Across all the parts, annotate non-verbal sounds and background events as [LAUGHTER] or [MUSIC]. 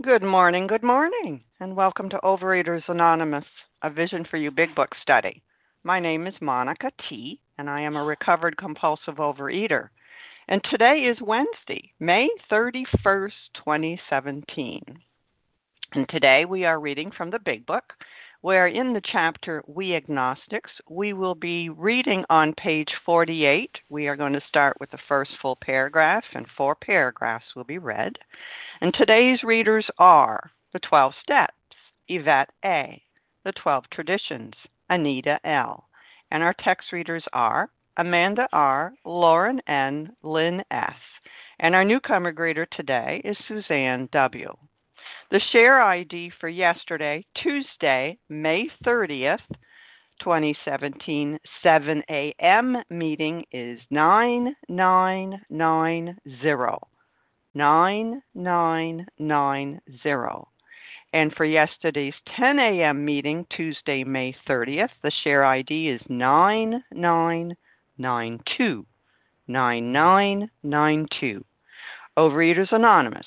Good morning, good morning, and welcome to Overeaters Anonymous, a Vision for You Big Book study. My name is Monica T., and I am a recovered compulsive overeater. And today is Wednesday, May 31st, 2017. And today we are reading from the Big Book, where in the chapter We Agnostics, we will be reading on page 48. We are going to start with the first full paragraph, and four paragraphs will be read. And today's readers are the 12 Steps, Yvette A., the 12 Traditions, Anita L., and our text readers are Amanda R., Lauren N., Lynn S., and our newcomer greeter today is Suzanne W. The share ID for yesterday, Tuesday, May 30th, 2017, 7 a.m. meeting is 9990. 9990. And for yesterday's 10 a.m. meeting, Tuesday, May 30th, the share ID is 9992. 9992. Overeaters Anonymous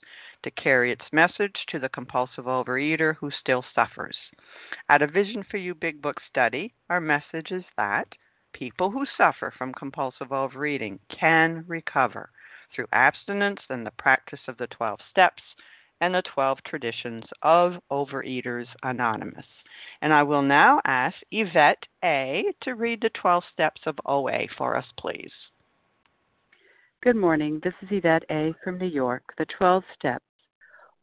to carry its message to the compulsive overeater who still suffers. At a Vision for You Big Book study, our message is that people who suffer from compulsive overeating can recover through abstinence and the practice of the 12 steps and the 12 traditions of Overeaters Anonymous. And I will now ask Yvette A. to read the 12 steps of OA for us, please. Good morning. This is Yvette A. from New York. The 12 steps.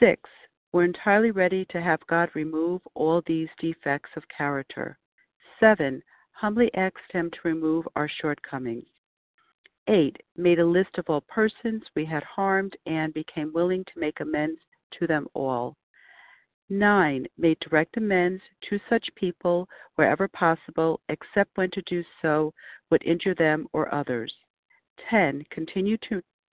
6. We're entirely ready to have God remove all these defects of character. 7. Humbly asked Him to remove our shortcomings. 8. Made a list of all persons we had harmed and became willing to make amends to them all. 9. Made direct amends to such people wherever possible, except when to do so would injure them or others. 10. Continued to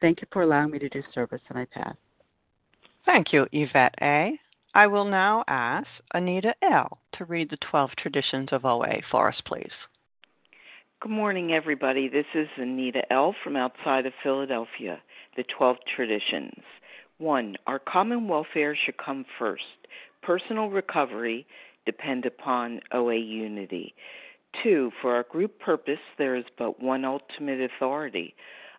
Thank you for allowing me to do service, and I pass. Thank you, Yvette A. I will now ask Anita L. to read the 12 traditions of OA for us, please. Good morning, everybody. This is Anita L. from outside of Philadelphia, the 12 traditions. One, our common welfare should come first. Personal recovery depend upon OA unity. Two, for our group purpose, there is but one ultimate authority,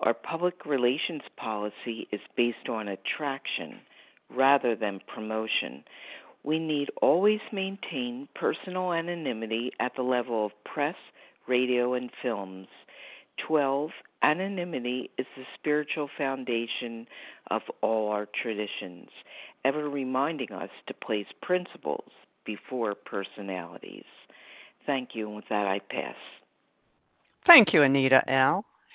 Our public relations policy is based on attraction rather than promotion. We need always maintain personal anonymity at the level of press, radio, and films. 12. Anonymity is the spiritual foundation of all our traditions, ever reminding us to place principles before personalities. Thank you, and with that, I pass. Thank you, Anita L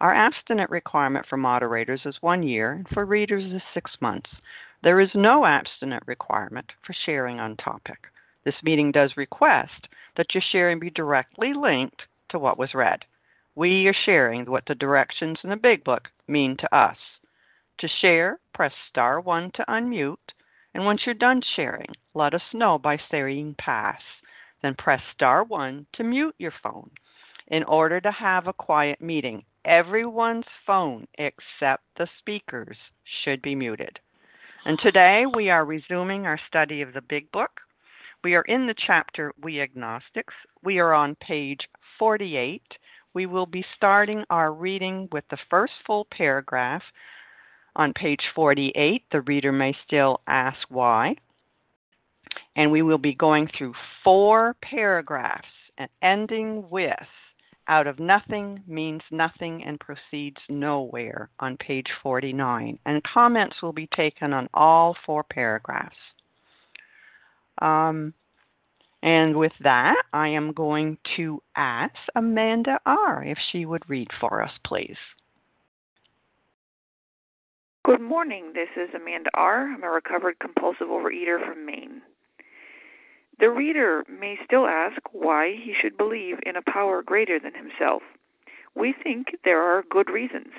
Our abstinent requirement for moderators is one year, and for readers is six months. There is no abstinent requirement for sharing on topic. This meeting does request that your sharing be directly linked to what was read. We are sharing what the directions in the Big Book mean to us. To share, press star 1 to unmute, and once you're done sharing, let us know by saying pass. Then press star 1 to mute your phone. In order to have a quiet meeting, everyone's phone except the speakers should be muted. And today we are resuming our study of the Big Book. We are in the chapter We Agnostics. We are on page 48. We will be starting our reading with the first full paragraph on page 48. The reader may still ask why. And we will be going through four paragraphs and ending with out of nothing means nothing and proceeds nowhere on page 49. And comments will be taken on all four paragraphs. Um, and with that, I am going to ask Amanda R. if she would read for us, please. Good morning. This is Amanda R. I'm a recovered compulsive overeater from Maine. The reader may still ask why he should believe in a power greater than himself. We think there are good reasons.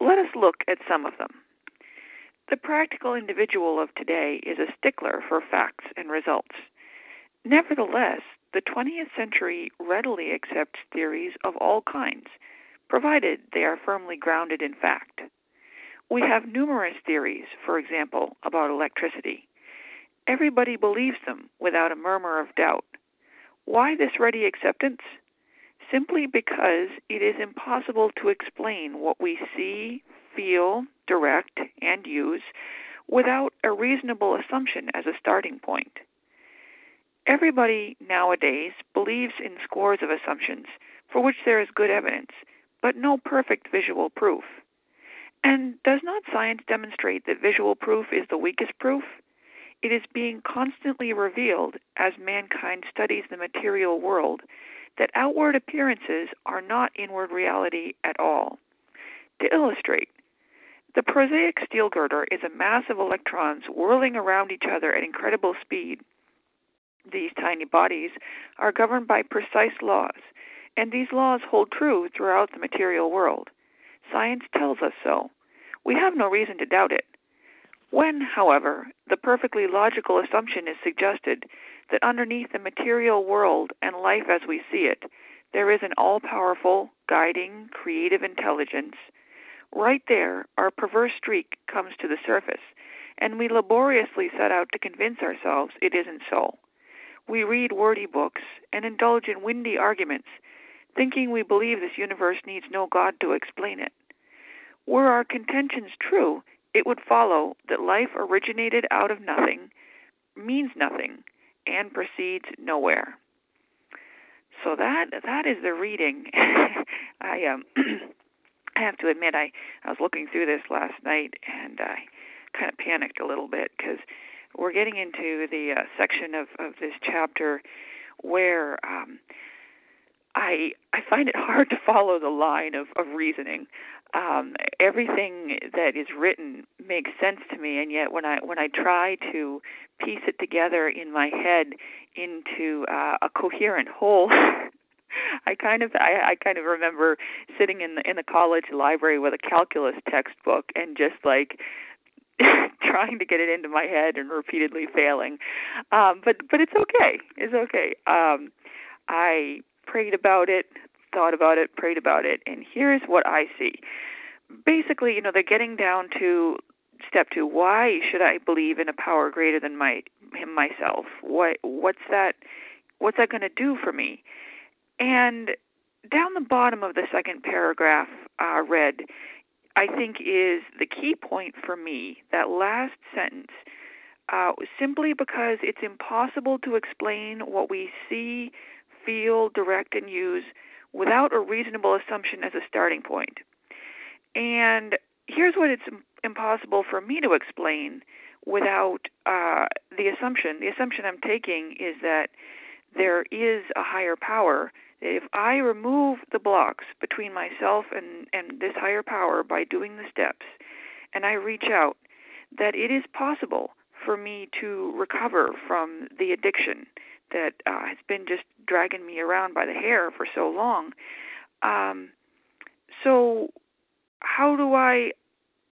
Let us look at some of them. The practical individual of today is a stickler for facts and results. Nevertheless, the 20th century readily accepts theories of all kinds, provided they are firmly grounded in fact. We have numerous theories, for example, about electricity. Everybody believes them without a murmur of doubt. Why this ready acceptance? Simply because it is impossible to explain what we see, feel, direct, and use without a reasonable assumption as a starting point. Everybody nowadays believes in scores of assumptions for which there is good evidence, but no perfect visual proof. And does not science demonstrate that visual proof is the weakest proof? It is being constantly revealed as mankind studies the material world that outward appearances are not inward reality at all. To illustrate, the prosaic steel girder is a mass of electrons whirling around each other at incredible speed. These tiny bodies are governed by precise laws, and these laws hold true throughout the material world. Science tells us so. We have no reason to doubt it. When, however, the perfectly logical assumption is suggested that underneath the material world and life as we see it, there is an all powerful, guiding, creative intelligence, right there our perverse streak comes to the surface, and we laboriously set out to convince ourselves it isn't so. We read wordy books and indulge in windy arguments, thinking we believe this universe needs no God to explain it. Were our contentions true, it would follow that life originated out of nothing, means nothing, and proceeds nowhere. So that that is the reading. [LAUGHS] I um [CLEARS THROAT] I have to admit I I was looking through this last night and I kind of panicked a little bit because we're getting into the uh, section of of this chapter where um I I find it [LAUGHS] hard to follow the line of of reasoning. Um everything that is written makes sense to me and yet when I when I try to piece it together in my head into uh, a coherent whole [LAUGHS] I kind of I, I kind of remember sitting in the in the college library with a calculus textbook and just like [LAUGHS] trying to get it into my head and repeatedly failing. Um but but it's okay. It's okay. Um I prayed about it, thought about it, prayed about it, and here's what I see. Basically, you know, they're getting down to step 2. Why should I believe in a power greater than my him myself? What what's that what's that going to do for me? And down the bottom of the second paragraph uh, read, I think is the key point for me. That last sentence, uh, simply because it's impossible to explain what we see, feel, direct, and use without a reasonable assumption as a starting point. And here's what it's impossible for me to explain without uh, the assumption. The assumption I'm taking is that there is a higher power if I remove the blocks between myself and, and this higher power by doing the steps, and I reach out, that it is possible for me to recover from the addiction that uh, has been just dragging me around by the hair for so long. Um, so, how do I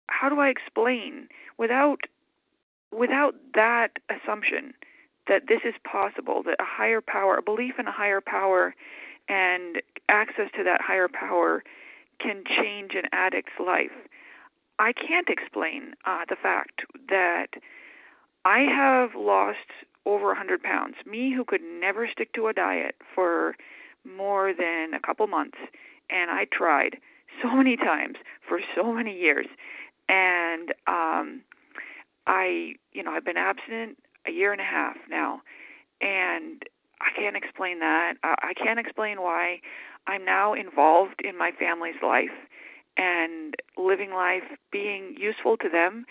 how do I explain without without that assumption that this is possible, that a higher power, a belief in a higher power and access to that higher power can change an addict's life. I can't explain uh, the fact that I have lost over 100 pounds. Me, who could never stick to a diet for more than a couple months, and I tried so many times for so many years, and um, I, you know, I've been abstinent a year and a half now, and I can't explain that. Uh, I can't explain why I'm now involved in my family's life and living life, being useful to them,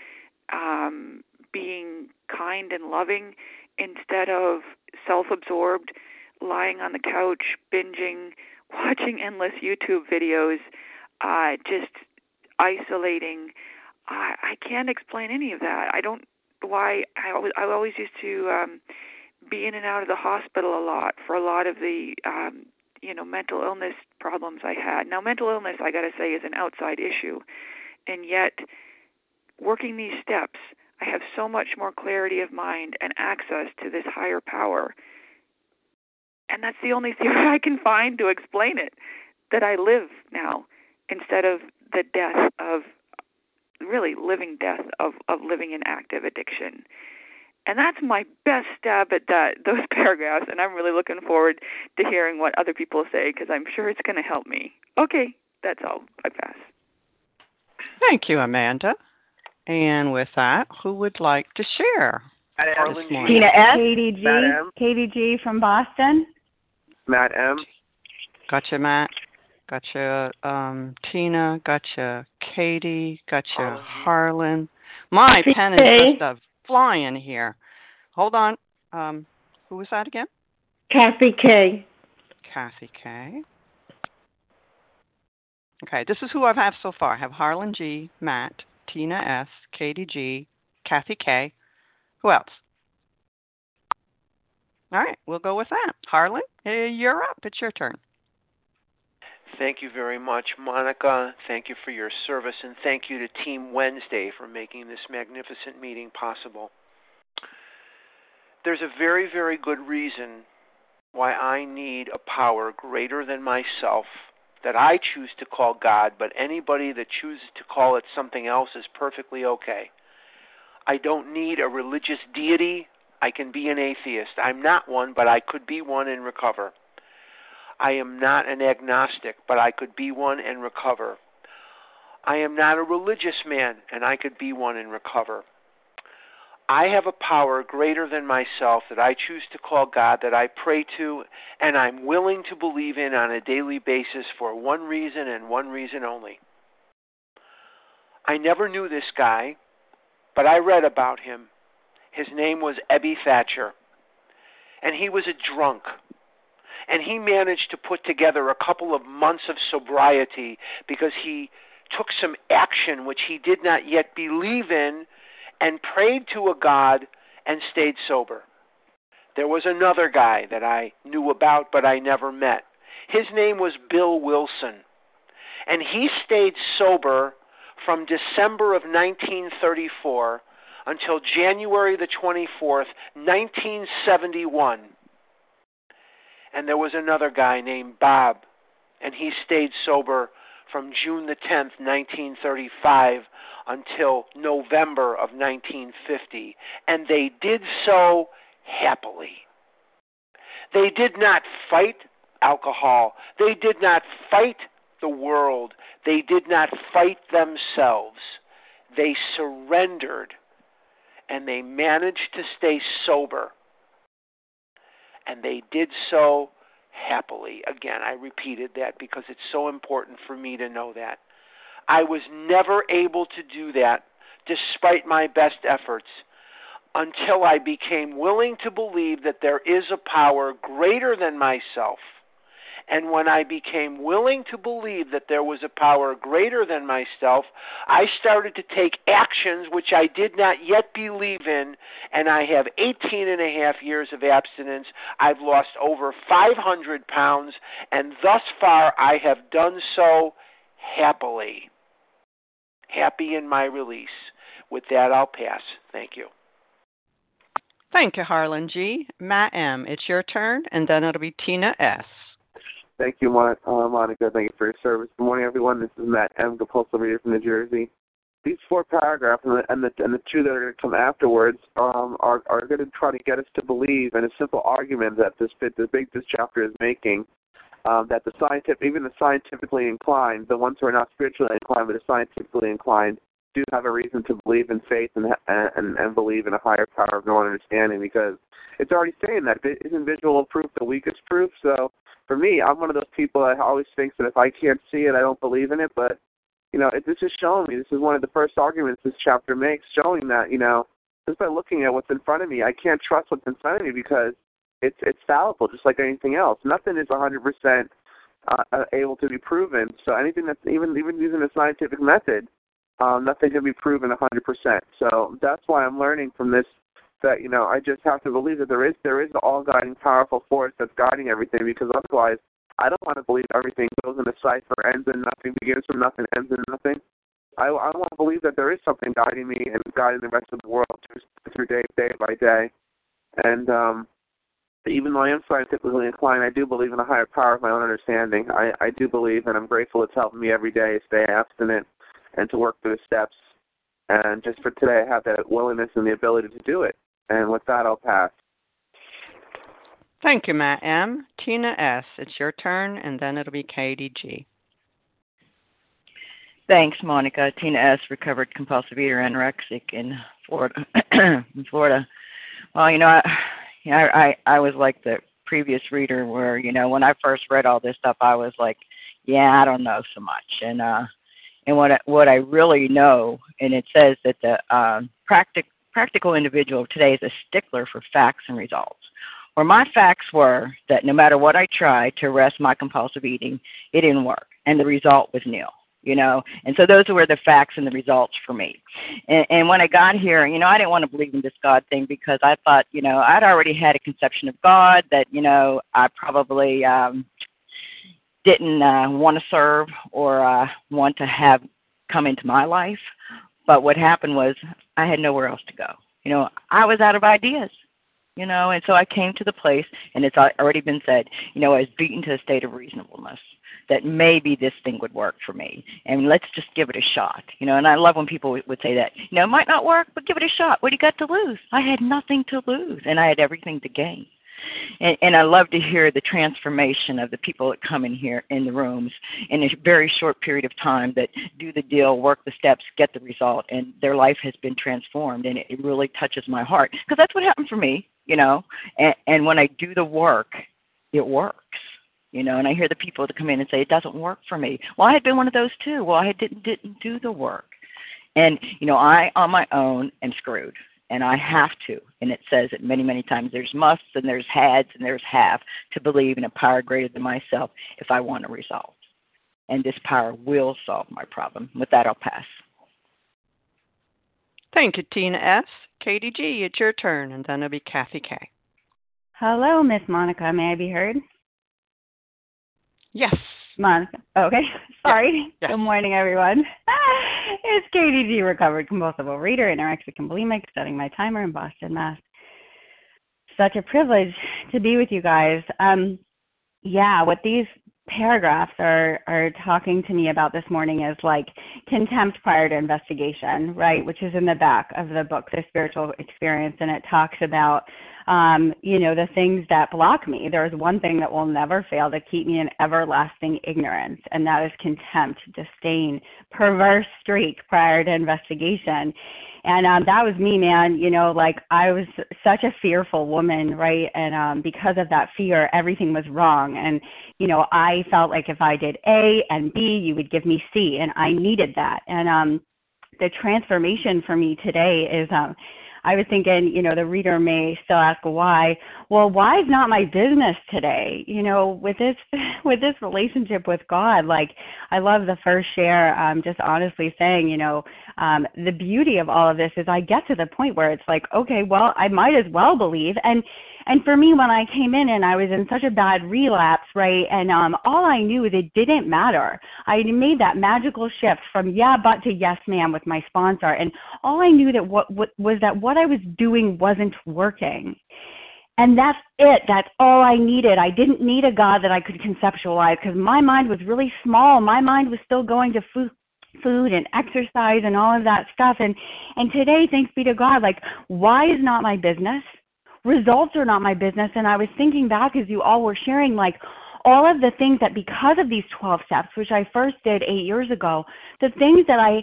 um, being kind and loving instead of self absorbed, lying on the couch, binging, [LAUGHS] watching endless YouTube videos, uh, just isolating. I, I can't explain any of that. I don't why I always I always used to um be in and out of the hospital a lot for a lot of the um you know mental illness problems I had. Now mental illness I got to say is an outside issue. And yet working these steps I have so much more clarity of mind and access to this higher power. And that's the only [LAUGHS] theory I can find to explain it that I live now instead of the death of really living death of of living in active addiction. And that's my best stab at that [LAUGHS] those paragraphs and i'm really looking forward to hearing what other people say because i'm sure it's going to help me. Okay that's all. I pass thank you amanda and with that who would like to share Tina S. Katie G. Katie G. from Boston. Matt M. Gotcha, Matt. Gotcha, um, Tina. Gotcha, Katie. Gotcha, Harlan. My pen is just a flying here. Hold on. Um, who was that again? Kathy K. Kathy K. Okay, this is who I have had so far. I have Harlan G, Matt, Tina S, Katie G, Kathy K. Who else? All right, we'll go with that. Harlan, eh, you're up. It's your turn. Thank you very much, Monica. Thank you for your service, and thank you to Team Wednesday for making this magnificent meeting possible. There's a very, very good reason why I need a power greater than myself that I choose to call God, but anybody that chooses to call it something else is perfectly okay. I don't need a religious deity. I can be an atheist. I'm not one, but I could be one and recover. I am not an agnostic, but I could be one and recover. I am not a religious man, and I could be one and recover. I have a power greater than myself that I choose to call God, that I pray to, and I'm willing to believe in on a daily basis for one reason and one reason only. I never knew this guy, but I read about him. His name was Ebby Thatcher, and he was a drunk. And he managed to put together a couple of months of sobriety because he took some action which he did not yet believe in and prayed to a God and stayed sober. There was another guy that I knew about but I never met. His name was Bill Wilson. And he stayed sober from December of 1934 until January the 24th, 1971. And there was another guy named Bob, and he stayed sober from June the 10th, 1935 until November of 1950. And they did so happily. They did not fight alcohol. They did not fight the world. They did not fight themselves. They surrendered and they managed to stay sober. And they did so happily. Again, I repeated that because it's so important for me to know that. I was never able to do that despite my best efforts until I became willing to believe that there is a power greater than myself and when I became willing to believe that there was a power greater than myself, I started to take actions which I did not yet believe in, and I have 18 and a half years of abstinence. I've lost over 500 pounds, and thus far I have done so happily. Happy in my release. With that, I'll pass. Thank you. Thank you, Harlan G. Matt M., it's your turn, and then it'll be Tina S. Thank you, uh, Monica. Thank you for your service. Good morning, everyone. This is Matt M. Compulsive Reader from New Jersey. These four paragraphs and the, and the, and the two that are going to come afterwards um, are, are going to try to get us to believe in a simple argument that this the big this chapter is making um, that the scientific, even the scientifically inclined, the ones who are not spiritually inclined but are scientifically inclined, do have a reason to believe in faith and and, and believe in a higher power of no understanding because it's already saying that isn't visual proof the weakest proof. So for me, I'm one of those people that always thinks that if I can't see it, I don't believe in it. But you know, it, this is showing me. This is one of the first arguments this chapter makes, showing that you know, just by looking at what's in front of me, I can't trust what's in front of me because it's it's fallible, just like anything else. Nothing is 100 percent uh, able to be proven. So anything that's even even using a scientific method, um, nothing can be proven 100%. So that's why I'm learning from this that you know I just have to believe that there is there is the all guiding powerful force that's guiding everything because otherwise I don't want to believe everything goes in a cipher, ends in nothing, begins from nothing, ends in nothing. I, I want to believe that there is something guiding me and guiding the rest of the world through day day by day. And um, even though I am scientifically inclined, I do believe in a higher power of my own understanding. I, I do believe, and I'm grateful it's helping me every day stay abstinent and to work through the steps. And just for today, I have that willingness and the ability to do it. And with that, I'll pass. Thank you, Matt M. Tina S., it's your turn, and then it'll be Katie G. Thanks, Monica. Tina S., recovered compulsive eater, anorexic in Florida. [CLEARS THROAT] in Florida. Well, you know, I, you know, I I was like the previous reader, where you know, when I first read all this stuff, I was like, yeah, I don't know so much, and uh, and what I, what I really know, and it says that the um, practic practical individual today is a stickler for facts and results. Where my facts were that no matter what I tried to arrest my compulsive eating, it didn't work, and the result was nil. You know, and so those were the facts and the results for me. And, and when I got here, you know, I didn't want to believe in this God thing because I thought, you know, I'd already had a conception of God that, you know, I probably um, didn't uh, want to serve or uh, want to have come into my life. But what happened was I had nowhere else to go. You know, I was out of ideas. You know, and so I came to the place, and it's already been said. You know, I was beaten to a state of reasonableness. that maybe this thing would work for me and let's just give it a shot you know and i love when people would say that you know it might not work but give it a shot what do you got to lose i had nothing to lose and i had everything to gain and, and I love to hear the transformation of the people that come in here in the rooms in a very short period of time that do the deal, work the steps, get the result, and their life has been transformed, and it, really touches my heart because that's what happened for me, you know. And, and when I do the work, it works you know? And i hear the people that come in and say it doesn't work for me. Well i had been one of those too. Well i didn't didn't do the work. And you know i on my own am screwed and I have to. And it says it many, many times. There's musts and there's hads and there's have to believe in a power greater than myself if I want a result. And this power will solve my problem. With that, I'll pass. Thank you, Tina S. Katie G., it's your turn, and then it'll be Kathy K. Hello, Miss Monica. May I be heard? Yes. Monica. Okay. [LAUGHS] Sorry. Good morning, everyone. [LAUGHS] it's Katie G, recovered compulsive overeater, anorexic and bulimic, setting my timer in Boston, Mass. Such a privilege to be with you guys. Um, yeah, what these paragraphs are are talking to me about this morning is like contempt prior to investigation, right? Which is in the back of the book, The Spiritual Experience, and it talks about um, you know, the things that block me. There is one thing that will never fail to keep me in everlasting ignorance, and that is contempt, disdain, perverse streak prior to investigation. And um, that was me, man. You know, like I was such a fearful woman, right? And um, because of that fear, everything was wrong. And, you know, I felt like if I did A and B, you would give me C, and I needed that. And um, the transformation for me today is um, I was thinking, you know, the reader may still ask why. Well, why is not my business today? You know, with this [LAUGHS] with this relationship with God, like I love the first share, um, just honestly saying, you know, um, the beauty of all of this is I get to the point where it's like, okay, well, I might as well believe. And and for me when i came in and i was in such a bad relapse right and um all i knew is it didn't matter. I made that magical shift from yeah but to yes ma'am with my sponsor. And all i knew that what, what was that what i was doing wasn't working. And that's it. That's all i needed. I didn't need a god that i could conceptualize because my mind was really small. My mind was still going to food food and exercise and all of that stuff. And and today thanks be to god like why is not my business results are not my business. And I was thinking back as you all were sharing, like, all of the things that because of these 12 steps, which I first did eight years ago, the things that I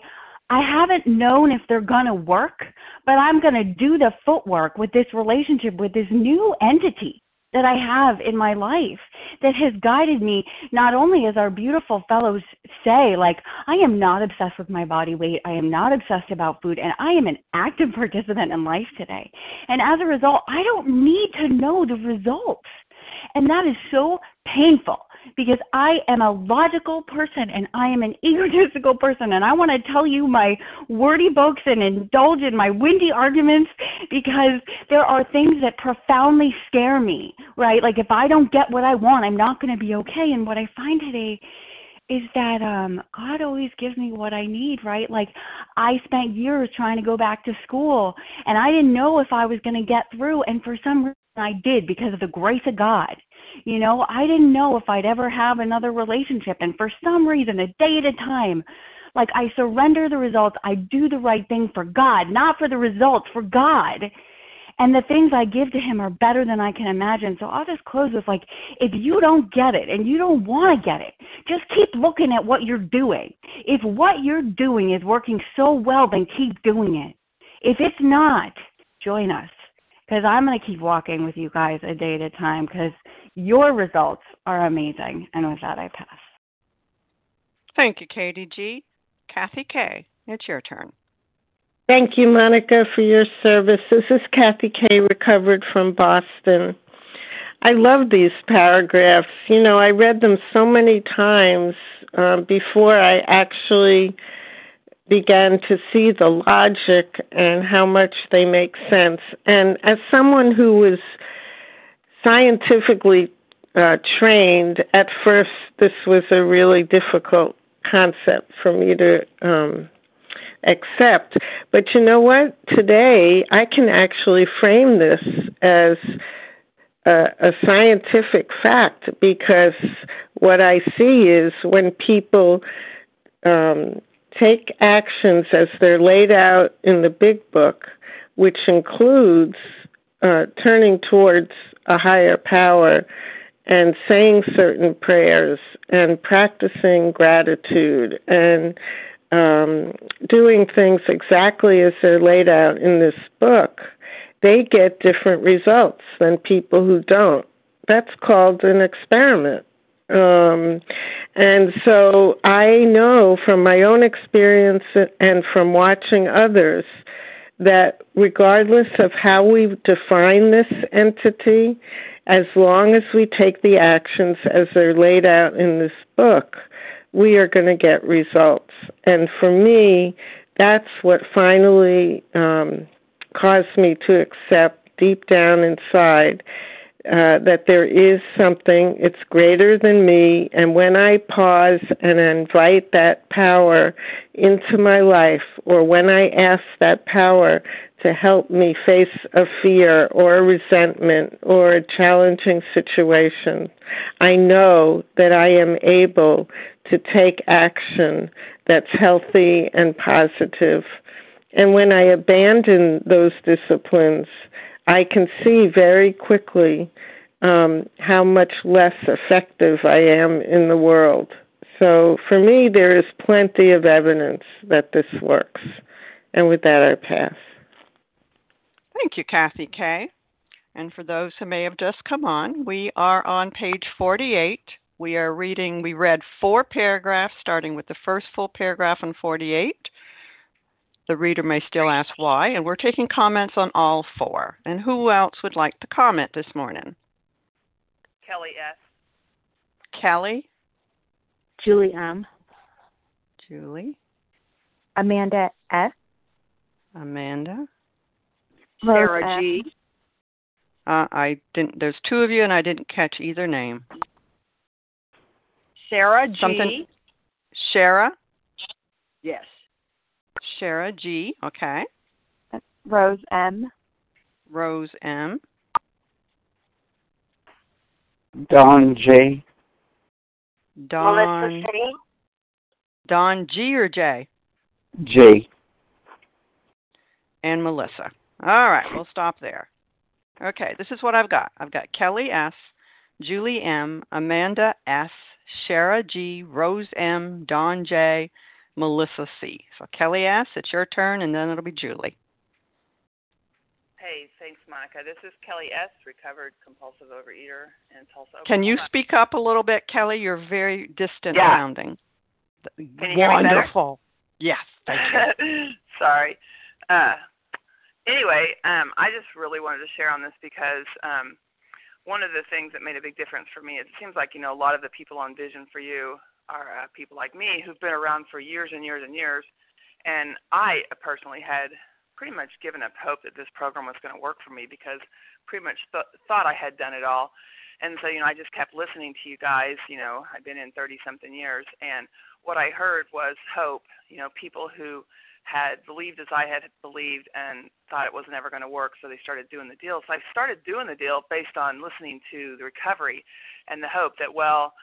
I haven't known if they're going to work, but I'm going to do the footwork with this relationship with this new entity that I have in my life that has guided me not only as our beautiful fellows say like I am not obsessed with my body weight. I am not obsessed about food and I am an active [LAUGHS] participant in life today. And as a result I don't need to know the results. And that is so painful because I am a logical person and I am an [LAUGHS] egotistical person. And I want to tell you my wordy books and indulge in my windy arguments because there are things that profoundly scare me, right? Like if I don't get what I want, I'm not going to be okay. And what I find today is that um God always gives me what I need, right? Like I spent years trying to go back to school and I didn't know if I was going to get through and for some reason I did because of the grace of God. You know, I didn't know if I'd ever have another relationship. And for some reason, a day at a time, like I surrender the results. I do the right thing for God, not for the results, for God. And the things I give to Him are better than I can imagine. So I'll just close with like, if you don't get it and you don't want to get it, just keep looking at what you're doing. If what you're doing is working so well, then keep doing it. If it's not, join us because I'm going to keep walking with you guys a day at a time because your results are amazing. And with that, I pass. Thank you, Katie G. Kathy K., it's your turn. Thank you, Monica, for your service. This is Kathy K., recovered from Boston. I love these paragraphs. You know, I read them so many times uh, before I actually began to see the logic and how much they make sense. And as someone who was scientifically uh, trained, at first this was a really difficult concept for me to um, accept. But you know what? Today I can actually frame this as a, a scientific fact because what I see is when people um, take actions as they're laid out in the big book, which includes uh, turning towards a higher power and saying certain prayers and practicing gratitude and um, doing things exactly as they're laid out in this book, they get different results than people who don't. That's called an experiment. Um, and so I know from my own experience and from watching others that regardless of how we define this entity, as long as we take the actions as they're laid out in this book, we are going to get results. And for me, that's what finally um, caused me to accept deep down inside uh, that there is something, it's greater than me. And when I pause and invite that power into my life, or when I ask that power to help me face a fear or a resentment or a challenging situation, I know that I am able to take action that's healthy and positive. And when I abandon those disciplines, I can see very quickly um, how much less effective I am in the world. So for me, there is plenty of evidence that this works. And with that, I pass. Thank you, Kathy Kay. And for those who may have just come on, we are on page 48. We are reading, we read four paragraphs, starting with the first full paragraph on 48. The reader may still ask why, and we're taking comments on all four. And who else would like to comment this morning? Kelly S. Kelly. Julie M. Julie. Amanda S. Amanda. Sarah G. Uh, I didn't. There's two of you, and I didn't catch either name. Sarah G. Something. Shara. Yes. Shara G. Okay. Rose M. Rose M. Don J. Don. Don G or J? J. And Melissa. All right, we'll stop there. Okay, this is what I've got. I've got Kelly S, Julie M, Amanda S, Shara G, Rose M, Don J, Melissa C. So Kelly S, it's your turn, and then it'll be Julie. Hey, thanks, Monica. This is Kelly S., recovered compulsive overeater in Tulsa. Can you speak up a little bit, Kelly? You're very distant yeah. sounding. Can you hear Wonderful. Me yes, thank you. [LAUGHS] Sorry. Uh, anyway, um, I just really wanted to share on this because um, one of the things that made a big difference for me, it seems like, you know, a lot of the people on Vision for You are uh, people like me who've been around for years and years and years. And I personally had pretty much given up hope that this program was going to work for me because pretty much th- thought I had done it all. And so, you know, I just kept listening to you guys. You know, I've been in 30 something years. And what I heard was hope, you know, people who had believed as I had believed and thought it was never going to work, so they started doing the deal. So I started doing the deal based on listening to the recovery and the hope that, well,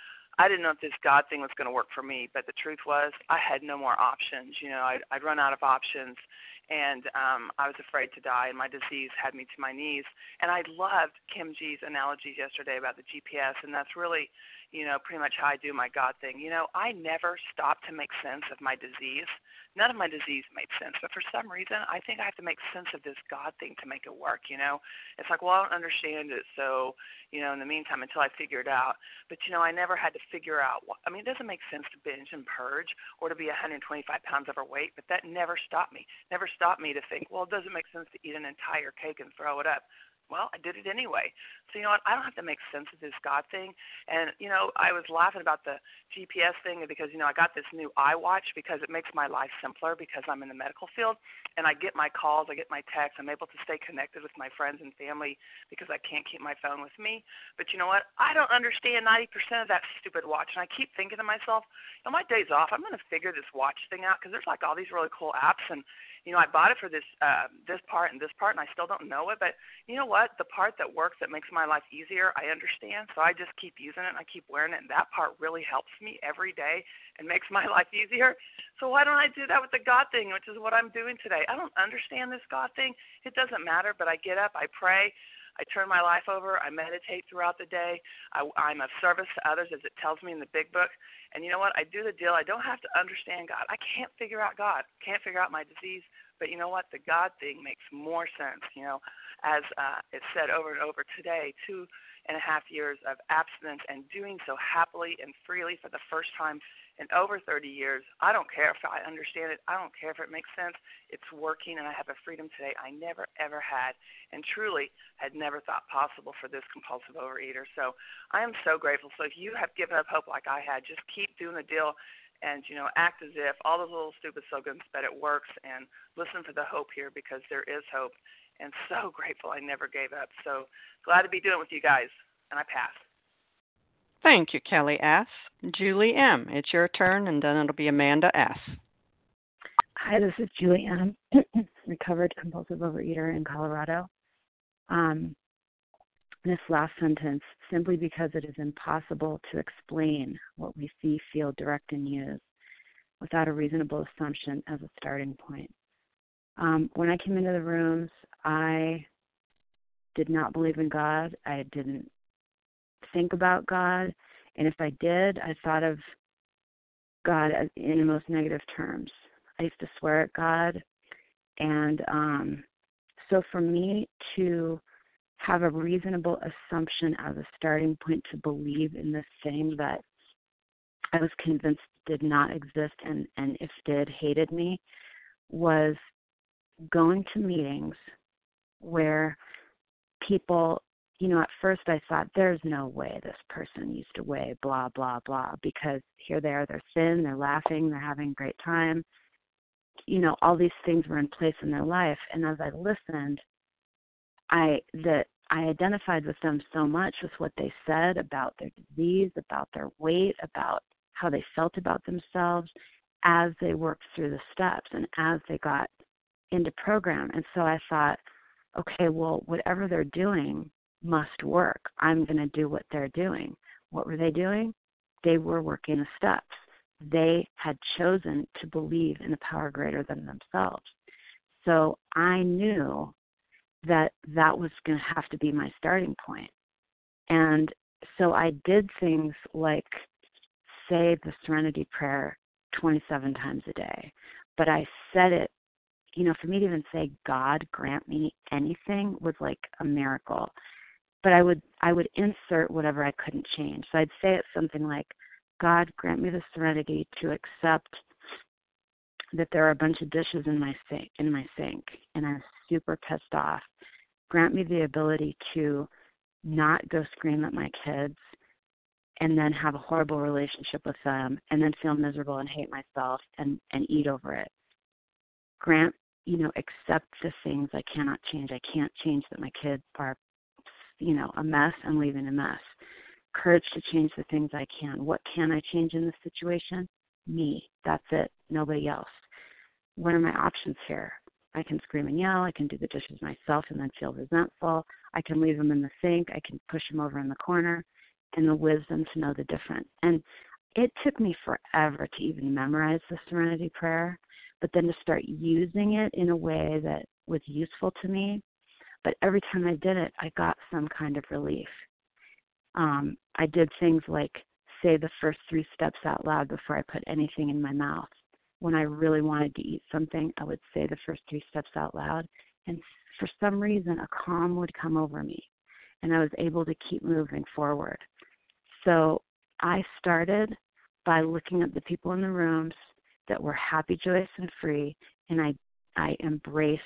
I didn't know if this God thing was going to work for me, but the truth was I had no more options. You know, I'd, I'd run out of options, and um, I was afraid to die, and my disease had me to my knees. And I loved Kim G's analogy yesterday about the GPS, and that's really, you know, pretty much how I do my God thing. You know, I never stopped to make sense of my disease none of my disease made sense. But for some reason, I think I have to make sense of this God thing to make it work. You know, it's like, well, I don't understand it, so you know, in the meantime, until I figure it out. But you know, I never had to figure out. What, I mean, it doesn't make sense to binge and purge or to be 125 pounds overweight, but that never stopped me. Never stopped me to think, well, it doesn't make sense to eat an entire cake and throw it up well, I did it anyway. So you know what? I don't have to make sense of this God thing. And you know, I was laughing about the GPS thing because you know I got this new iWatch because it makes my life simpler because I'm in the medical field and I get my calls, I get my texts, I'm able to stay connected with my friends and family because I can't keep my phone with me. But you know what? I don't understand 90% of that stupid watch, and I keep thinking to myself, you know, my days off, I'm going to figure this watch thing out because there's like all these really cool apps and you know, I bought it for this uh, this part and this part, and I still don't know it. But you know what? The part that works that makes my life easier, I understand. So I just keep using it and I keep wearing it, and that part really helps me every day and makes my [LAUGHS] life easier. So why don't I do that with the God thing, which is what I'm doing today? I don't understand this God thing. It doesn't matter, but I get up, I pray. I turn my life over. I meditate throughout the day. I, I'm of service to others, as it tells me in the big book. And you know what? I do the deal. I don't have to understand God. I can't figure out God. Can't figure out my disease. But you know what? The God thing makes more sense. You know, as uh, it's said over and over today, two and a half years of abstinence and doing so happily and freely for the first time in over 30 years. I don't care if I understand it. I don't care if it makes sense. It's working, and I have a freedom today I never, ever had, and truly had never thought possible for this compulsive overeater. So I am so grateful. So if you have given up hope like I had, just keep doing the deal and you know act as if all those little stupid slogans that it works and listen for the hope here because there is hope and so [LAUGHS] grateful I never gave up so glad to be doing it with you guys and i pass Thank you, Kelly S. Julie M., it's your turn, and then it'll be Amanda S. Hi, this is Julie M., [CLEARS THROAT] recovered compulsive overeater in Colorado. Um, this last sentence, simply because it is impossible to explain what we see, feel, direct, and use without a reasonable assumption as a starting point. Um, when I came into the rooms, I did not believe in God. I didn't think about God. And if I did, I thought of God in the most negative terms. I used to swear at God. And um, so for me to have a reasonable assumption as a starting point to believe in this thing that I was convinced did not exist and, and if did, hated me was going to meetings where people you know, at first I thought, there's no way this person used to weigh blah, blah, blah, because here they are, they're thin, they're laughing, they're having a great time. You know, all these things were in place in their life. And as I listened, I that I identified with them so much with what they said about their disease, about their weight, about how they felt about themselves as they worked through the steps and as they got into program. And so I thought, okay, well, whatever they're doing, must work. I'm going to do what they're doing. What were they doing? They were working the steps. They had chosen to believe in a power greater than themselves. So I knew that that was going to have to be my starting point. And so I did things like say the serenity prayer 27 times a day, but I said it, you know, for me to even say, God grant me anything was like a miracle but I would I would insert whatever I couldn't change. So I'd say it something like, God grant me the serenity to accept that there are a bunch of dishes in my sink in my sink and I'm super pissed off. Grant me the ability to not go scream at my kids and then have a horrible relationship with them and then feel miserable and hate myself and and eat over it. Grant you know, accept the things I cannot change. I can't change that my kids are you know, a mess I'm leaving a mess. Courage to change the things I can. What can I change in this situation? Me. That's it. Nobody else. What are my options here? I can scream and yell. I can do the dishes myself and then feel resentful. I can leave them in the sink. I can push them over in the corner. And the wisdom to know the difference. And it took me forever to even memorize the serenity prayer, but then to start using it in a way that was useful to me but every time I did it, I got some kind of relief. Um, I did things like say the first three steps out loud before I put anything in my mouth. When I really wanted to eat something, I would say the first three steps out loud, and for some reason, a calm would come over me, and I was able to keep moving forward. So I started by looking at the people in the rooms that were happy, joyous, and free, and I I embraced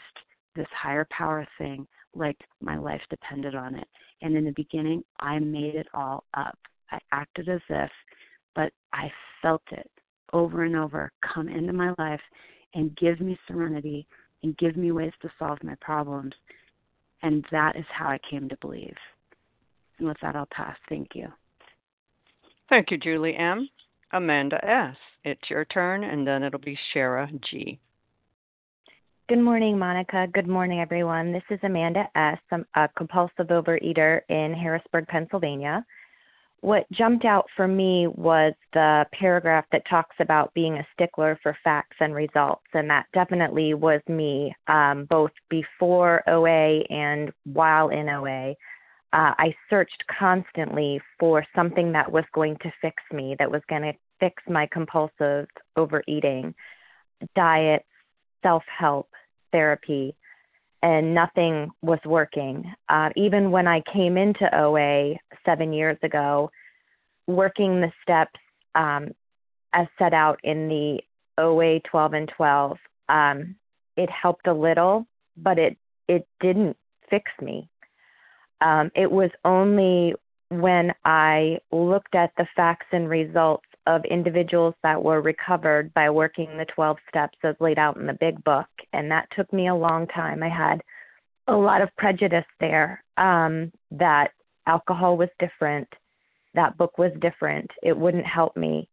this higher power thing like my life depended on it. And in the beginning, I made it all up. I acted as if, but I felt it over and over come into my life and give me serenity and give me ways to solve my problems. And that is how I came to believe. And with that, I'll pass. Thank you. Thank you, Julie M. Amanda S. It's your turn, and then it'll be Shara G. Good morning, Monica. Good morning, everyone. This is Amanda S. I'm a compulsive overeater in Harrisburg, Pennsylvania. What jumped out for me was the paragraph that talks about being a stickler for facts and results, and that definitely was me, um, both before OA and while in OA. Uh, I searched constantly for something that was going to fix me, that was going to fix my compulsive overeating, diet, self help, therapy, and nothing was working. Uh, even when I came into OA seven years ago, working the steps um, as set out in the OA 12 and 12, um, it helped a little, but it it didn't fix me. Um, it was only when I looked at the facts and results of individuals that were recovered by working the 12 steps as laid out in the big book. And that took me a long time. I had a lot of prejudice there um, that alcohol was different, that book was different, it wouldn't help me.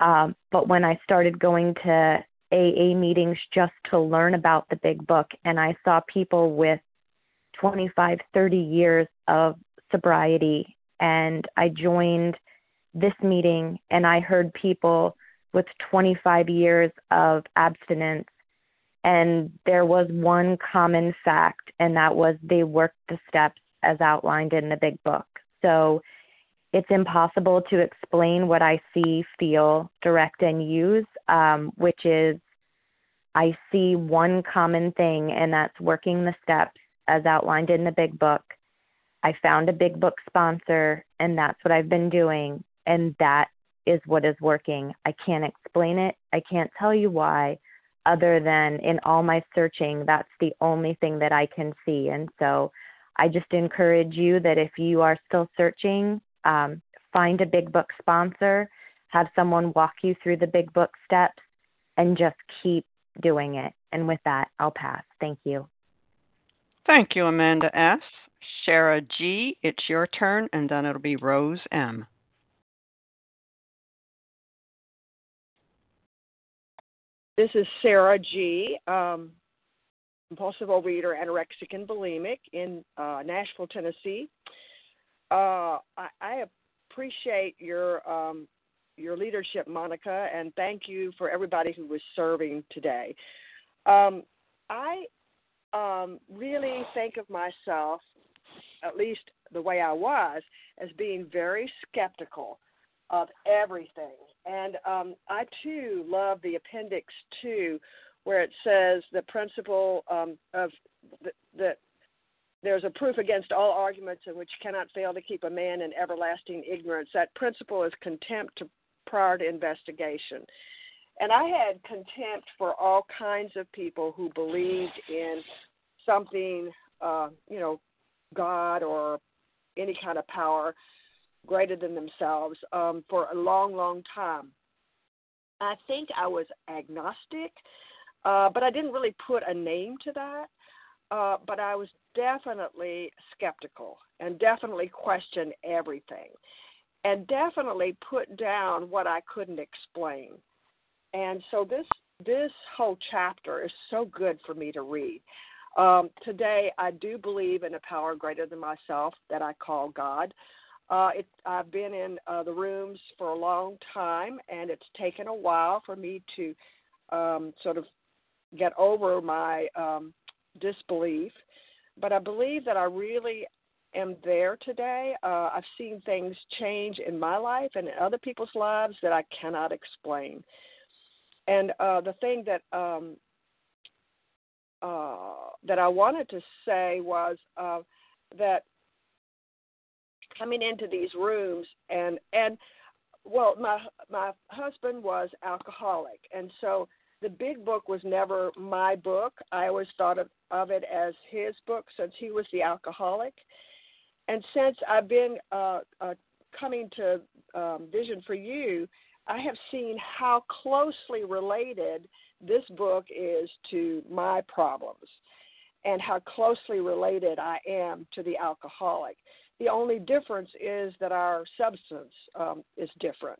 Um, but when I started going to AA meetings just to learn about the big book, and I saw people with 25, 30 years of sobriety, and I joined this meeting and I heard people with 25 years of abstinence and there was one common fact and that was they worked the steps as outlined in the big book. So it's impossible to explain what I see, feel, direct, and use, um, which is I see one common thing, and that's working the steps as outlined in the big book. I found a big book sponsor, and that's what I've been doing and that is what is working. I can't explain it. I can't tell you why, other than in all my searching, that's the only thing that I can see. And so I just encourage you that if you are still searching, um, find a big book sponsor, have someone walk you through the big book steps, and just keep doing it. And with that, I'll pass. Thank you. Thank you, Amanda S. Shara G., it's your turn, and then it'll be Rose M. This is Sarah G., um, compulsive overeater, anorexic, and bulimic in uh, Nashville, Tennessee. Uh, I, I, appreciate your um, your leadership, Monica, and thank you for everybody who was serving today. Um, I um, really think of myself, at least the way I was, as being very skeptical of everything and um, I too love the appendix two, where it says the principle um, of that there's a proof against all arguments in which cannot fail to keep a man in everlasting ignorance. That principle is contempt to, prior to investigation. And I had contempt for all kinds of people who believed in something, uh, you know, God or any kind of power greater than themselves um, for a long, long time. I think I was agnostic, uh, but I didn't really put a name to that. Uh, but I was definitely skeptical and definitely questioned everything and definitely put down what I couldn't explain. And so this this whole chapter is so good for me to read. Um, today, I do believe in a power greater than myself that I call God. Uh, it, I've been in uh, the rooms for a long time, and it's taken a while for me to um, sort of get over my um, disbelief. But I believe that I really am there today. Uh, I've seen things change in my life and in other people's lives that I cannot explain. And uh, the thing that um, uh, that I wanted to say was uh, that coming into these rooms and and well my my husband was alcoholic. And so the big book was never my book. I always thought of, of it as his book since he was the alcoholic. And since i've been uh, uh, coming to um, vision for you i have seen how closely related this book is to my problems and how closely related i am to the alcoholic the only difference is that our substance um, is different.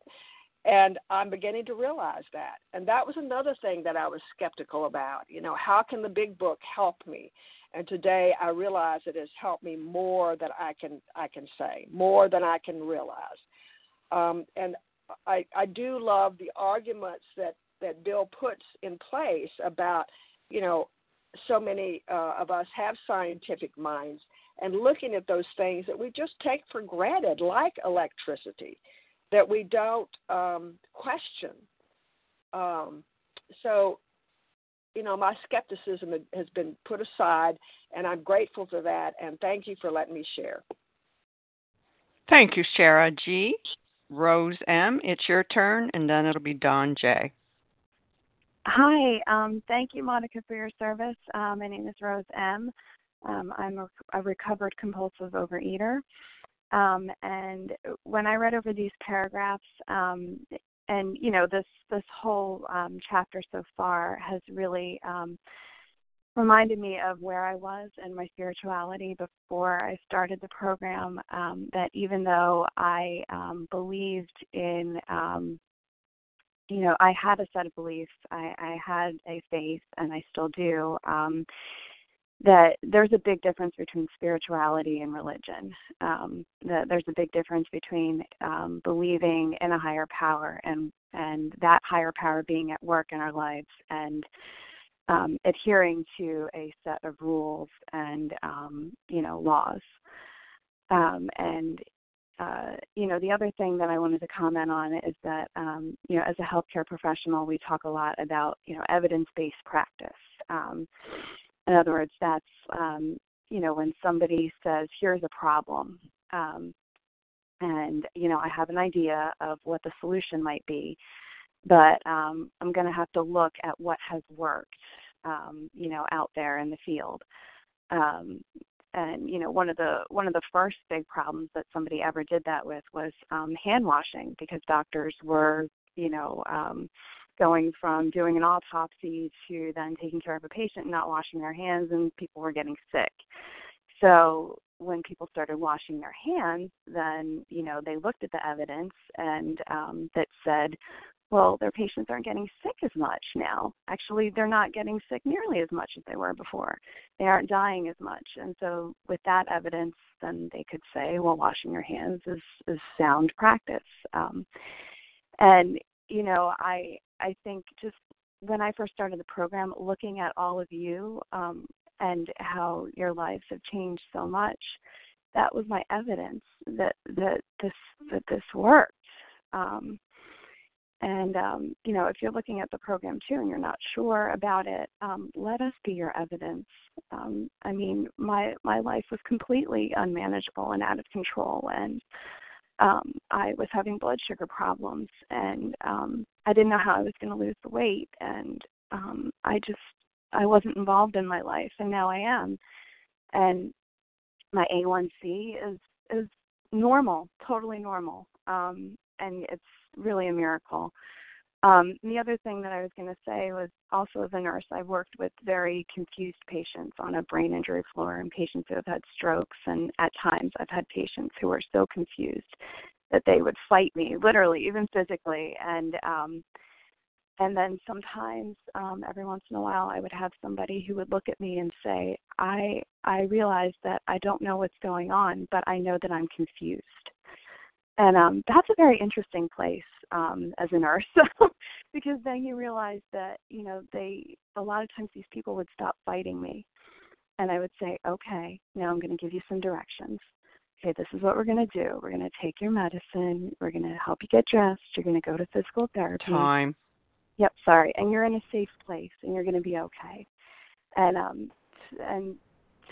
And I'm beginning to realize that. And that was another thing that I was skeptical about. You know, how can the big book help me? And today I realize it has helped me more than I can I can say, more than I can realize. Um, and I, I do love the arguments that, that Bill puts in place about, you know, so many uh, of us have scientific minds and looking at those things that we just take for granted, like electricity, that we don't um, question. Um, so, you know, my skepticism has been put aside, and I'm grateful for that. And thank you for letting me share. Thank you, Sarah G. Rose M., it's your turn, and then it'll be Don J. Hi, um, thank you, Monica, for your service. Uh, my name is Rose M. Um, I'm a, a, recovered compulsive overeater. Um, and when I read over these paragraphs, um, and you know this this whole um, chapter so far has really um, reminded me of where I was and my spirituality before I started the program. Um, that even though I believed in, you know, I had a set of beliefs, I, I had a faith, and I still do. Um, that there's a big difference between spirituality and religion. Um, that there's a big difference between um, believing in a higher power and and that higher power being at work in our lives and um, adhering to a set of rules and um, you know laws. Um, and uh, you know the other thing that I wanted to comment on is that um, you know as a healthcare professional we talk a lot about you know evidence-based practice. Um, in other words, that's um, you know when somebody says here's a problem. and you know, I have an idea of what the solution might be but um, I'm going to have to look at what has worked, um, you know, out there in the field. Um, and you know, one of the one of the first big problems that somebody ever did that with was um, hand washing because doctors were, you know, um, going from doing an autopsy to then taking care of a patient and not washing their hands, and people were getting sick. So when people started washing their hands, then you know they looked at the evidence and um, that said, well, their patients aren't getting sick as much now. Actually, they're not getting sick nearly as much as they were before. They aren't dying as much. And so, with that evidence, then they could say, well, washing your hands is, is sound practice. Um, and, you know, I, I think just when I first started the program, looking at all of you um, and how your lives have changed so much, that was my evidence that, that this that this worked. Um, and um, you know, if you're looking at the program too and you're not sure about it, um, let us be your evidence. Um, I mean, my my life was completely unmanageable and out of control, and um, I was having blood sugar problems, and um, I didn't know how I was going to lose the weight, and um, I just I wasn't involved in my life, and now I am, and my A1C is is normal, totally normal, um, and it's really a miracle. Um, the other thing that I was going to say was also as a nurse, I've worked with very confused patients on a brain injury floor and patients who have had strokes. And at times, I've had patients who are so confused that they would fight me, literally, even physically. And um, and then sometimes, um, every once in a while, I would have somebody who would look at me and say, "I I realize that I don't know what's going on, but I know that I'm confused." and um, that's a very interesting place um, as a nurse. [LAUGHS] Because then you realize that you know they a lot of times these people would stop fighting me. And i would say okay now i'm going to give you some directions. Okay this is what we're going to do. We're going to take your medicine. We're going to help you get dressed. You're going to go to physical therapy. Time. Yep sorry. And you're in a safe place and you're going to be okay. And um and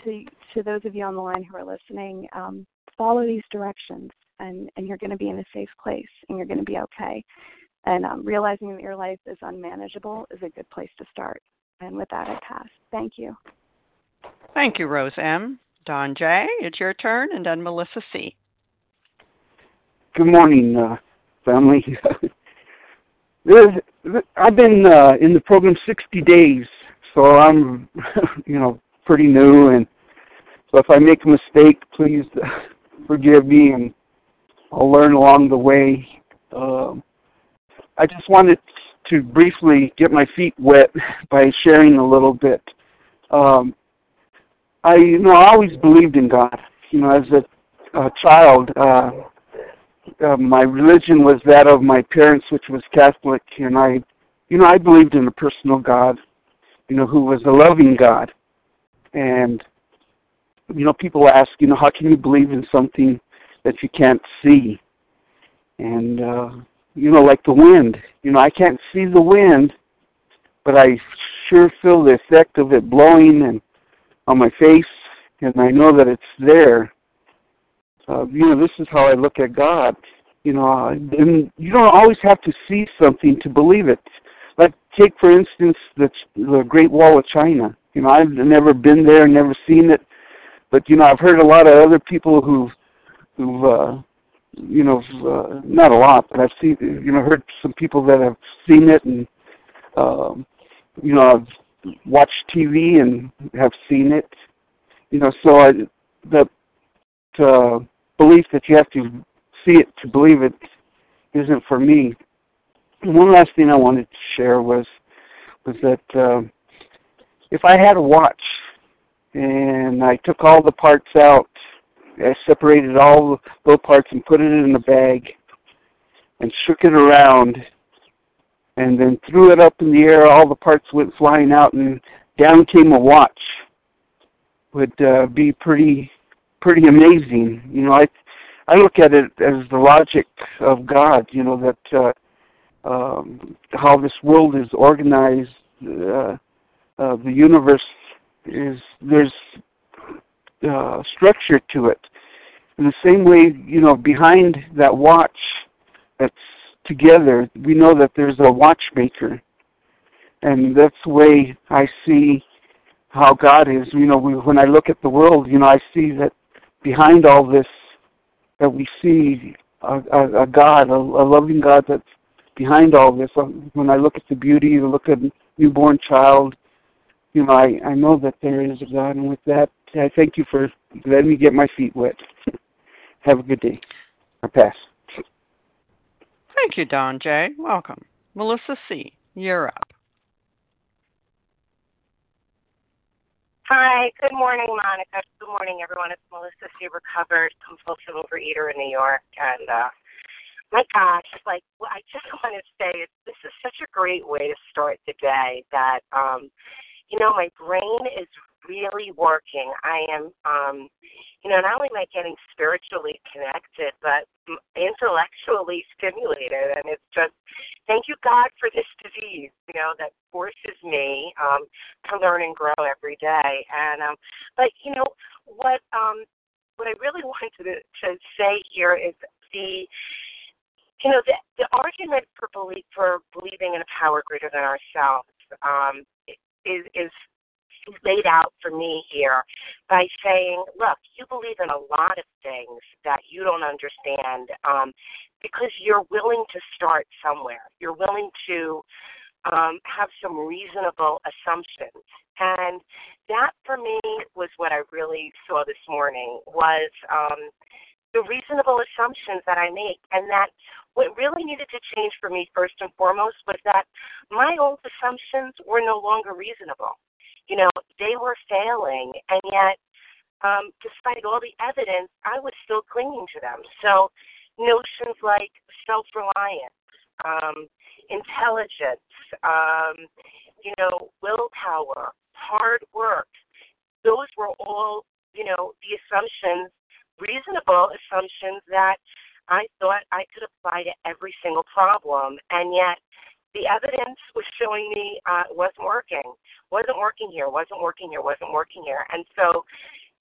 to to those of you on the line who are listening um follow these directions and and you're going to be in a safe place and you're going to be okay. And um, realizing that your life is unmanageable is a good place to start. And with that i pass. Thank you. Thank you rose m. Don j it's your turn and then melissa c. Good morning uh, family. [LAUGHS] I've been uh, in the program 60 days so i'm [LAUGHS] you know pretty new and so if i make a mistake please [LAUGHS] forgive me and I'll learn along the way. Um, I just wanted to briefly get my feet wet [LAUGHS] by sharing a little bit. Um, I, you know, I always believed in God. You know, as a, a child, uh, uh, my religion was that of my parents, which was Catholic, and I, you know, I believed in a personal God, you know, who was a loving God. And, you know, people ask, you know, how can you believe in something that you can't see? And, uh, you know, like the wind, you know, I can't see the wind, but I sure feel the effect of it blowing and on my face, and I know that it's there. Uh, you know, this is how I look at God. You know, and you don't always have to see something to believe it. Like take for instance the the Great Wall of China. You know, I've never been there, never seen it, but you know, I've heard a lot of other people who've who've uh, you know, uh, not a lot, but I've seen, you know, heard some people that have seen it, and um, you know, I've watched TV and have seen it. You know, so I, that uh, belief that you have to see it to believe it isn't for me. And one last thing I wanted to share was was that uh, if I had a watch and I took all the parts out, I separated all the little parts and put it in a bag and shook it around and then threw it up in the air, all the parts went flying out and down came a watch would uh, be pretty pretty amazing. You know, I I look at it as the logic of God. You know that uh, um, how this world is organized, uh, uh, the universe is there's uh, structure to it. In the same way, you know, behind that watch that's together, we know that there's a watchmaker, and that's the way I see how God is. You know, we, when I look at the world, you know, I see that behind all this that we see a, a, a God, a, a loving God that's behind all this. Um, when I look at the beauty, I look at newborn child, you know, I, I know that there is a God, and with that, I thank you for letting me get my feet wet. Have a good day. I pass. Thank you, Don J. Welcome. Melissa C., you're up. Hi, good morning, Monica. Good morning, everyone. It's Melissa C., recovered compulsive overeater in New York. And uh, my gosh, like, well, I just [LAUGHS] want to say this is such a great way to start the day that, um, you know, my brain is really working. I am, um, you know, not only am I getting spiritually connected, but intellectually stimulated. And it's just, thank you, God, for this disease, you know, that forces me um, to learn and grow every day. And, um, but, you know, what, um, what I really [LAUGHS] wanted to, to say here is the, you know, the, the argument for belief for believing in a power greater than ourselves um, is is laid out for me here by saying, look, you believe in a lot of things that you don't understand um, because you're willing to start somewhere. You're willing to um, have some reasonable assumptions. And that for me was what I really saw this morning was um, the reasonable assumptions that I make and that what really needed to change for me first and foremost was that my old assumptions were no longer reasonable you know, they were failing, and yet, um, despite all the evidence, I was still clinging to them. So, notions like self reliance, um, intelligence, um, you know, willpower, hard work, those were all, you know, the assumptions, reasonable assumptions that I thought I could apply to every single problem. And yet, the evidence was showing me uh, it wasn't working, wasn't working here, wasn't working here, wasn't working here. And so,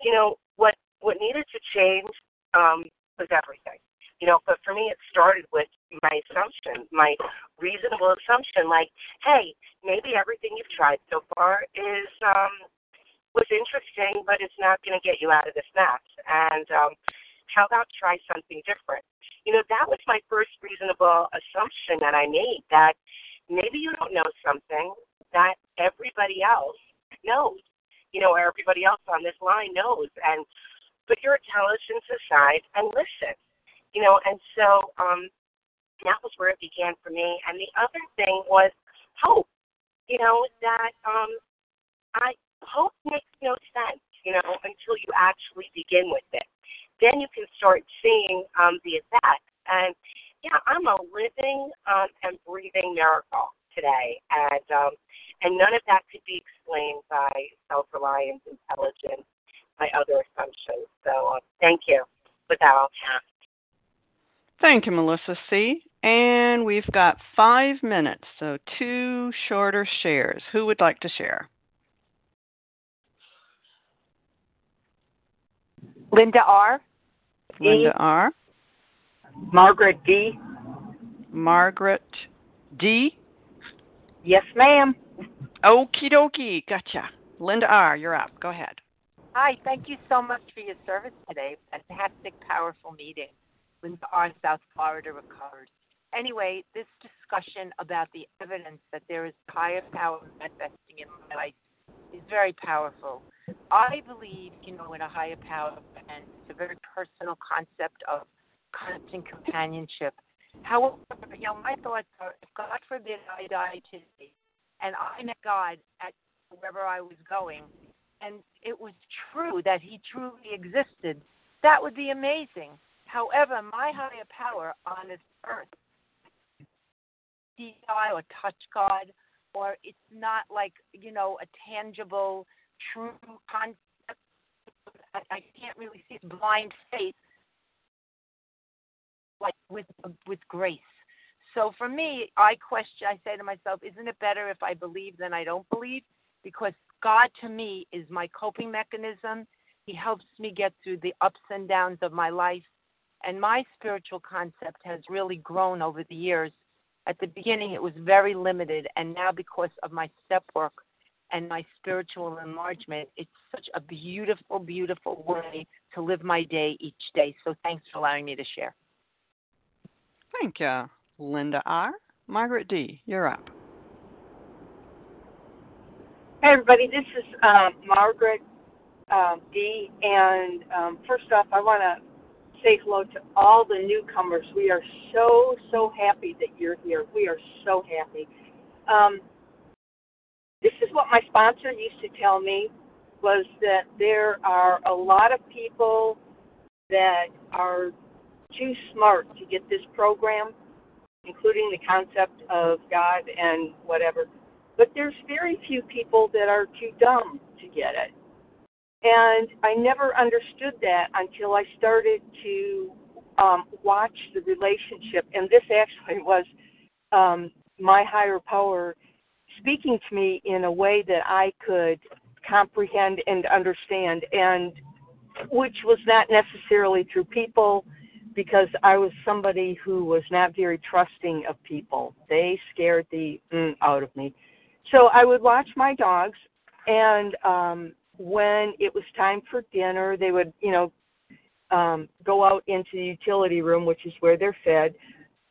you know, what what needed to change um, was everything. You know, but for me, it started with my assumption, my reasonable assumption, like, hey, maybe everything you've tried so far is um, was interesting, but it's not going to get you out of this mess. And um, how about try something different? You know, that was my first reasonable assumption that I made that maybe you don't know something that everybody else knows, you know, or everybody else on this line knows. And put your intelligence aside and listen, you know. And so, um, that was where it began for me. And the other thing was hope. You know, that um I hope makes no sense, you know, until you actually begin with it. Then you can start seeing um the effects. And yeah, I'm a living um and breathing miracle today. And um and none of that could be explained by self reliance, intelligence, by other assumptions. So uh, thank you. With that, I'll pass. Thank you, Melissa C. And we've got five minutes, so two shorter shares. Who would like to share? Linda R. Linda R. Margaret D. Margaret D. Yes, ma'am. Okie dokie. Gotcha. Linda R., you're up. Go ahead. Hi, thank you so much for your service today. Fantastic, powerful meeting. Linda R., South Florida recovered. Anyway, this discussion about the evidence that there is higher power manifesting in my life is very powerful. I believe, you know, in a higher power, and it's a very personal concept of constant companionship. However, you know, my thoughts are, if God forbid I die today, and I met God at wherever I was going, and it was true that He truly existed, that would be amazing. However, my higher power on this earth, see God or touch God, or it's not like you know a tangible, true concept. I, I can't really see blind faith, like with with grace. So for me, I question. I say to myself, isn't it better if I believe than I don't believe? Because God to me is my coping mechanism. He helps me get through the ups and downs of my life. And my spiritual concept has really grown over the years. At the beginning, it was very limited. And now, because of my step work and my spiritual enlargement, it's such a beautiful, beautiful way to live my day each day. So thanks for allowing me to share. Thank you. Linda R. Margaret D., you're up. Hey, everybody, this is um, Margaret um, D. And um, first off, I want to say hello to all the newcomers. We are so, so happy that you're here. We are so happy. Um, this is what my sponsor used to tell me was that there are a lot of people that are too smart to get this program including the concept of God and whatever. But there's very few people that are too dumb to get it. And I never understood that until I started to um, watch the relationship. And this actually was um, my higher power speaking to me in a way that I could comprehend and understand, and which was not necessarily through people because I was somebody who was not very trusting of people. They scared the mm out of me. So I would watch my dogs, and um, when it was time for dinner, they would, you know, um, go out into the utility room, which is where they're fed.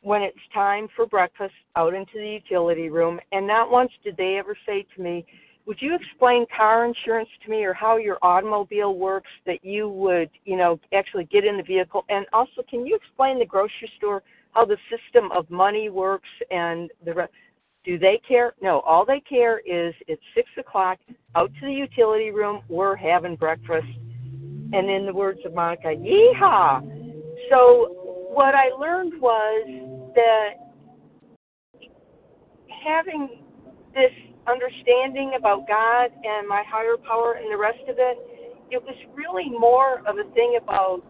When it's time for breakfast, out into the utility room, and not once did they ever say to me, would you explain car insurance to me or how your automobile works that you would, you know, actually get in the vehicle? And also, can you explain the grocery store, how the system of money works and the rest? Do they care? No, all they care is it's six o'clock, out to the utility room, we're having breakfast. And in the words of Monica, yeehaw! So what I learned was that having this understanding about God and my higher power and the rest of it, it was really more of a thing about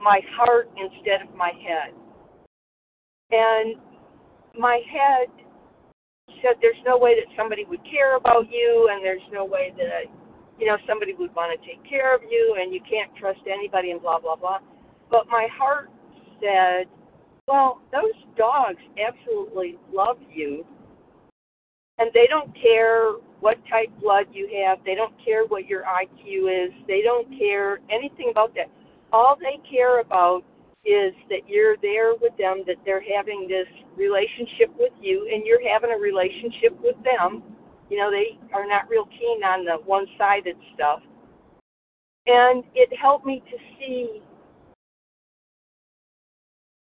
my heart instead of my head. And my head said there's no way that somebody would care about you and there's no way that you know somebody would want to take care of you and you can't trust anybody and blah blah blah. But my heart said, well, those dogs absolutely love you and they don't care what type blood you have. They don't care what your IQ is. They don't care anything about that. All they care about is that you're there with them, that they're having this relationship with you, and you're having a relationship with them. You know, they are not real keen on the one sided stuff. And it helped me to see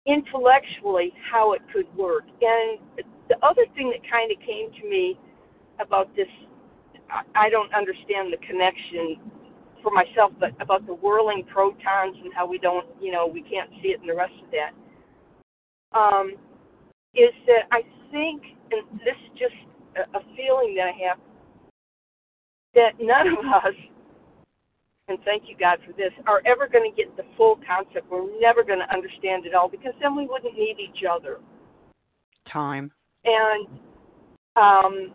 intellectually how it could work. And the other thing that kind of came to me about this, I don't understand the connection for myself, but about the whirling protons and how we don't, you know, we can't see it and the rest of that, um, is that I think, and this is just a, a feeling that I have, that none of us and thank you, God, for this, are ever going to get the full concept. We're never going to understand it all because then we wouldn't need each other. Time. And um,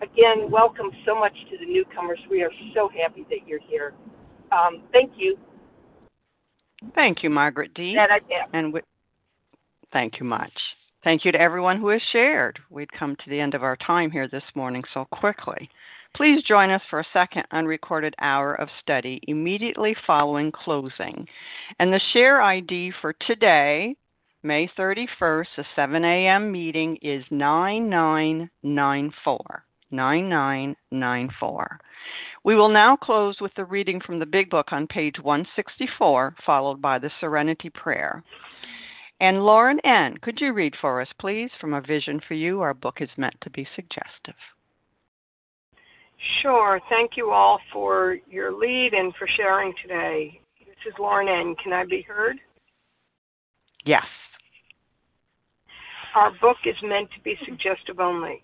again, welcome so much to the newcomers. We are so happy that you're here. Um, thank you. Thank you, Margaret D. That I. And we, thank you much. Thank you to everyone who has shared. We'd come to the end of our time here this morning so quickly. Please join us for a second unrecorded hour of study immediately following closing. And the share ID for today, May 31st, the 7 a.m. meeting is 9994. 9994. We will now close with the reading from the Big Book on page 164, followed by the Serenity Prayer. And Lauren N., could you read for us, please, from A Vision for You? Our book is meant to be suggestive. Sure. Thank you all for your lead and for sharing today. This is Lauren N. Can I be heard? Yes. Our book is meant to be suggestive only.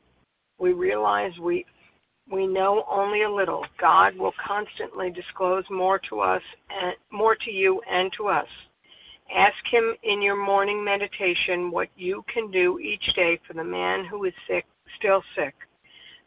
We realize we we know only a little. God will constantly disclose more to us and more to you and to us. Ask him in your morning meditation what you can do each day for the man who is sick, still sick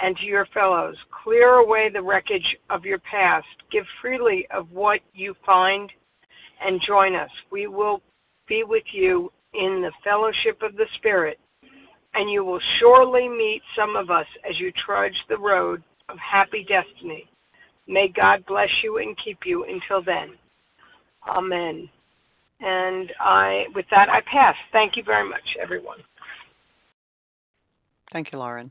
and to your fellows. Clear away the wreckage of your past. Give freely of what you find and join us. We will be with you in the fellowship of the Spirit, and you will surely meet some of us as you trudge the road of happy destiny. May God bless you and keep you until then. Amen. And I, with that, I pass. Thank you very much, everyone. Thank you, Lauren.